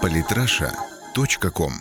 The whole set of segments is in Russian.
Политраша.ком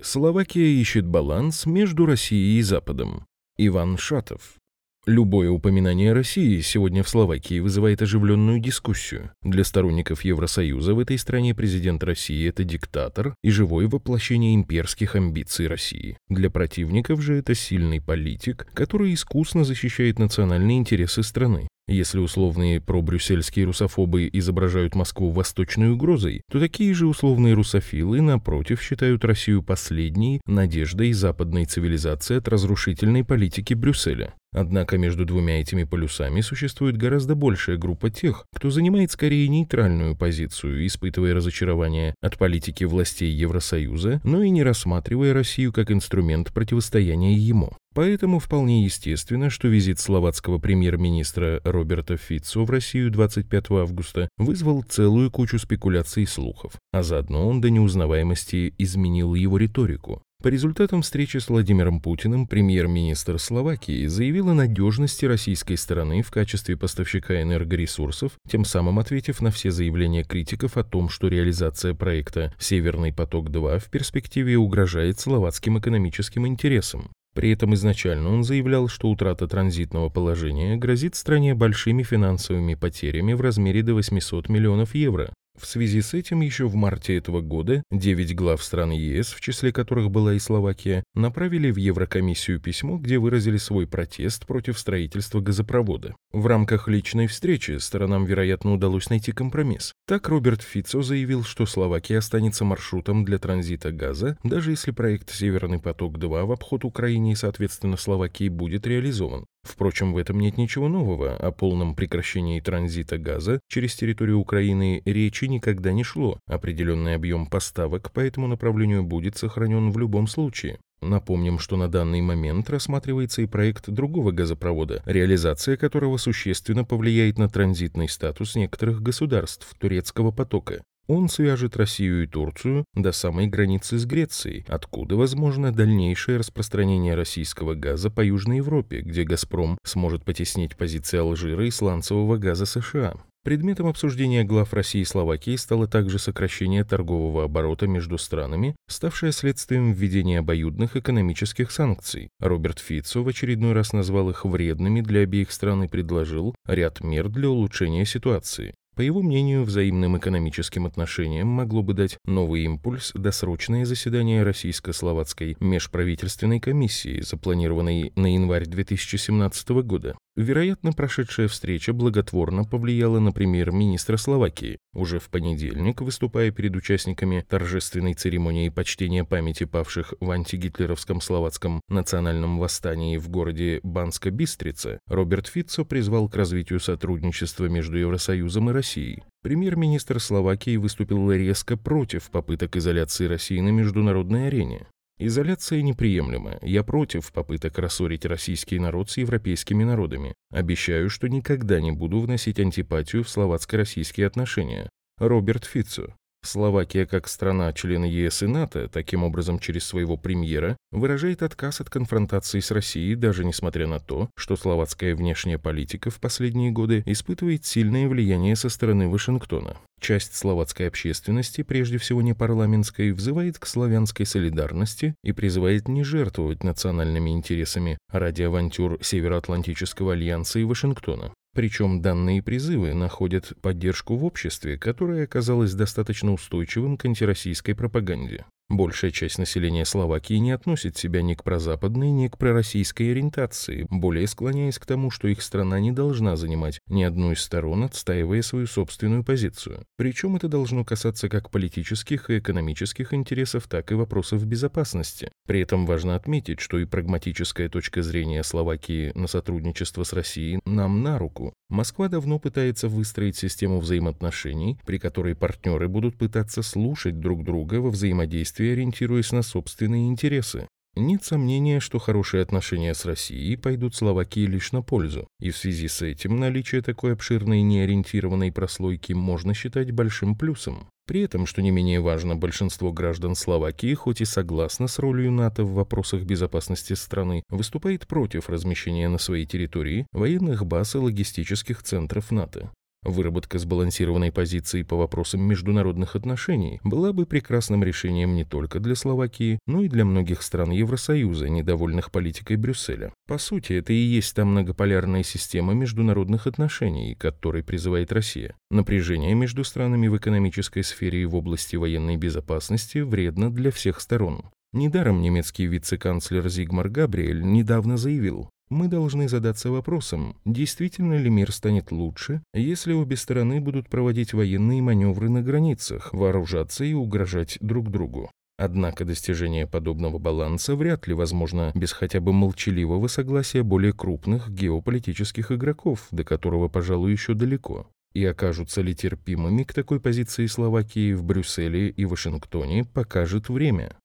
Словакия ищет баланс между Россией и Западом. Иван Шатов. Любое упоминание России сегодня в Словакии вызывает оживленную дискуссию. Для сторонников Евросоюза в этой стране президент России – это диктатор и живое воплощение имперских амбиций России. Для противников же это сильный политик, который искусно защищает национальные интересы страны. Если условные пробрюссельские русофобы изображают Москву восточной угрозой, то такие же условные русофилы, напротив, считают Россию последней надеждой западной цивилизации от разрушительной политики Брюсселя. Однако между двумя этими полюсами существует гораздо большая группа тех, кто занимает скорее нейтральную позицию, испытывая разочарование от политики властей Евросоюза, но и не рассматривая Россию как инструмент противостояния ему. Поэтому вполне естественно, что визит словацкого премьер-министра Роберта Фицо в Россию 25 августа вызвал целую кучу спекуляций и слухов, а заодно он до неузнаваемости изменил его риторику. По результатам встречи с Владимиром Путиным премьер-министр Словакии заявил о надежности российской стороны в качестве поставщика энергоресурсов, тем самым ответив на все заявления критиков о том, что реализация проекта «Северный поток-2» в перспективе угрожает словацким экономическим интересам. При этом изначально он заявлял, что утрата транзитного положения грозит стране большими финансовыми потерями в размере до 800 миллионов евро. В связи с этим еще в марте этого года девять глав стран ЕС, в числе которых была и Словакия, направили в Еврокомиссию письмо, где выразили свой протест против строительства газопровода. В рамках личной встречи сторонам, вероятно, удалось найти компромисс. Так Роберт Фицо заявил, что Словакия останется маршрутом для транзита газа, даже если проект «Северный поток-2» в обход Украине и, соответственно, Словакии будет реализован. Впрочем, в этом нет ничего нового. О полном прекращении транзита газа через территорию Украины речи никогда не шло. Определенный объем поставок по этому направлению будет сохранен в любом случае. Напомним, что на данный момент рассматривается и проект другого газопровода, реализация которого существенно повлияет на транзитный статус некоторых государств турецкого потока. Он свяжет Россию и Турцию до самой границы с Грецией, откуда возможно дальнейшее распространение российского газа по Южной Европе, где «Газпром» сможет потеснить позиции Алжира и сланцевого газа США. Предметом обсуждения глав России и Словакии стало также сокращение торгового оборота между странами, ставшее следствием введения обоюдных экономических санкций. Роберт Фицо в очередной раз назвал их вредными для обеих стран и предложил ряд мер для улучшения ситуации. По его мнению, взаимным экономическим отношениям могло бы дать новый импульс досрочное заседание Российско-Словацкой межправительственной комиссии, запланированной на январь 2017 года. Вероятно, прошедшая встреча благотворно повлияла на премьер-министра Словакии. Уже в понедельник, выступая перед участниками торжественной церемонии почтения памяти павших в антигитлеровском словацком национальном восстании в городе Банска-Бистрица, Роберт Фицо призвал к развитию сотрудничества между Евросоюзом и Россией. Премьер-министр Словакии выступил резко против попыток изоляции России на международной арене. Изоляция неприемлема. Я против попыток рассорить российский народ с европейскими народами. Обещаю, что никогда не буду вносить антипатию в словацко-российские отношения. Роберт Фицо. Словакия, как страна-член ЕС и НАТО, таким образом через своего премьера, выражает отказ от конфронтации с Россией, даже несмотря на то, что словацкая внешняя политика в последние годы испытывает сильное влияние со стороны Вашингтона. Часть словацкой общественности, прежде всего не парламентской, взывает к славянской солидарности и призывает не жертвовать национальными интересами ради авантюр Североатлантического альянса и Вашингтона. Причем данные призывы находят поддержку в обществе, которое оказалось достаточно устойчивым к антироссийской пропаганде. Большая часть населения Словакии не относит себя ни к прозападной, ни к пророссийской ориентации, более склоняясь к тому, что их страна не должна занимать ни одну из сторон, отстаивая свою собственную позицию. Причем это должно касаться как политических и экономических интересов, так и вопросов безопасности. При этом важно отметить, что и прагматическая точка зрения Словакии на сотрудничество с Россией нам на руку. Москва давно пытается выстроить систему взаимоотношений, при которой партнеры будут пытаться слушать друг друга во взаимодействии ориентируясь на собственные интересы. Нет сомнения, что хорошие отношения с Россией пойдут Словакии лишь на пользу, и в связи с этим наличие такой обширной неориентированной прослойки можно считать большим плюсом. При этом, что не менее важно, большинство граждан Словакии, хоть и согласно с ролью НАТО в вопросах безопасности страны, выступает против размещения на своей территории военных баз и логистических центров НАТО. Выработка сбалансированной позиции по вопросам международных отношений была бы прекрасным решением не только для Словакии, но и для многих стран Евросоюза, недовольных политикой Брюсселя. По сути, это и есть та многополярная система международных отношений, которой призывает Россия. Напряжение между странами в экономической сфере и в области военной безопасности вредно для всех сторон. Недаром немецкий вице-канцлер Зигмар Габриэль недавно заявил, мы должны задаться вопросом, действительно ли мир станет лучше, если обе стороны будут проводить военные маневры на границах, вооружаться и угрожать друг другу. Однако достижение подобного баланса вряд ли возможно без хотя бы молчаливого согласия более крупных геополитических игроков, до которого, пожалуй, еще далеко. И окажутся ли терпимыми к такой позиции Словакии в Брюсселе и Вашингтоне, покажет время.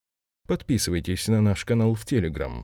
Подписывайтесь на наш канал в Телеграм.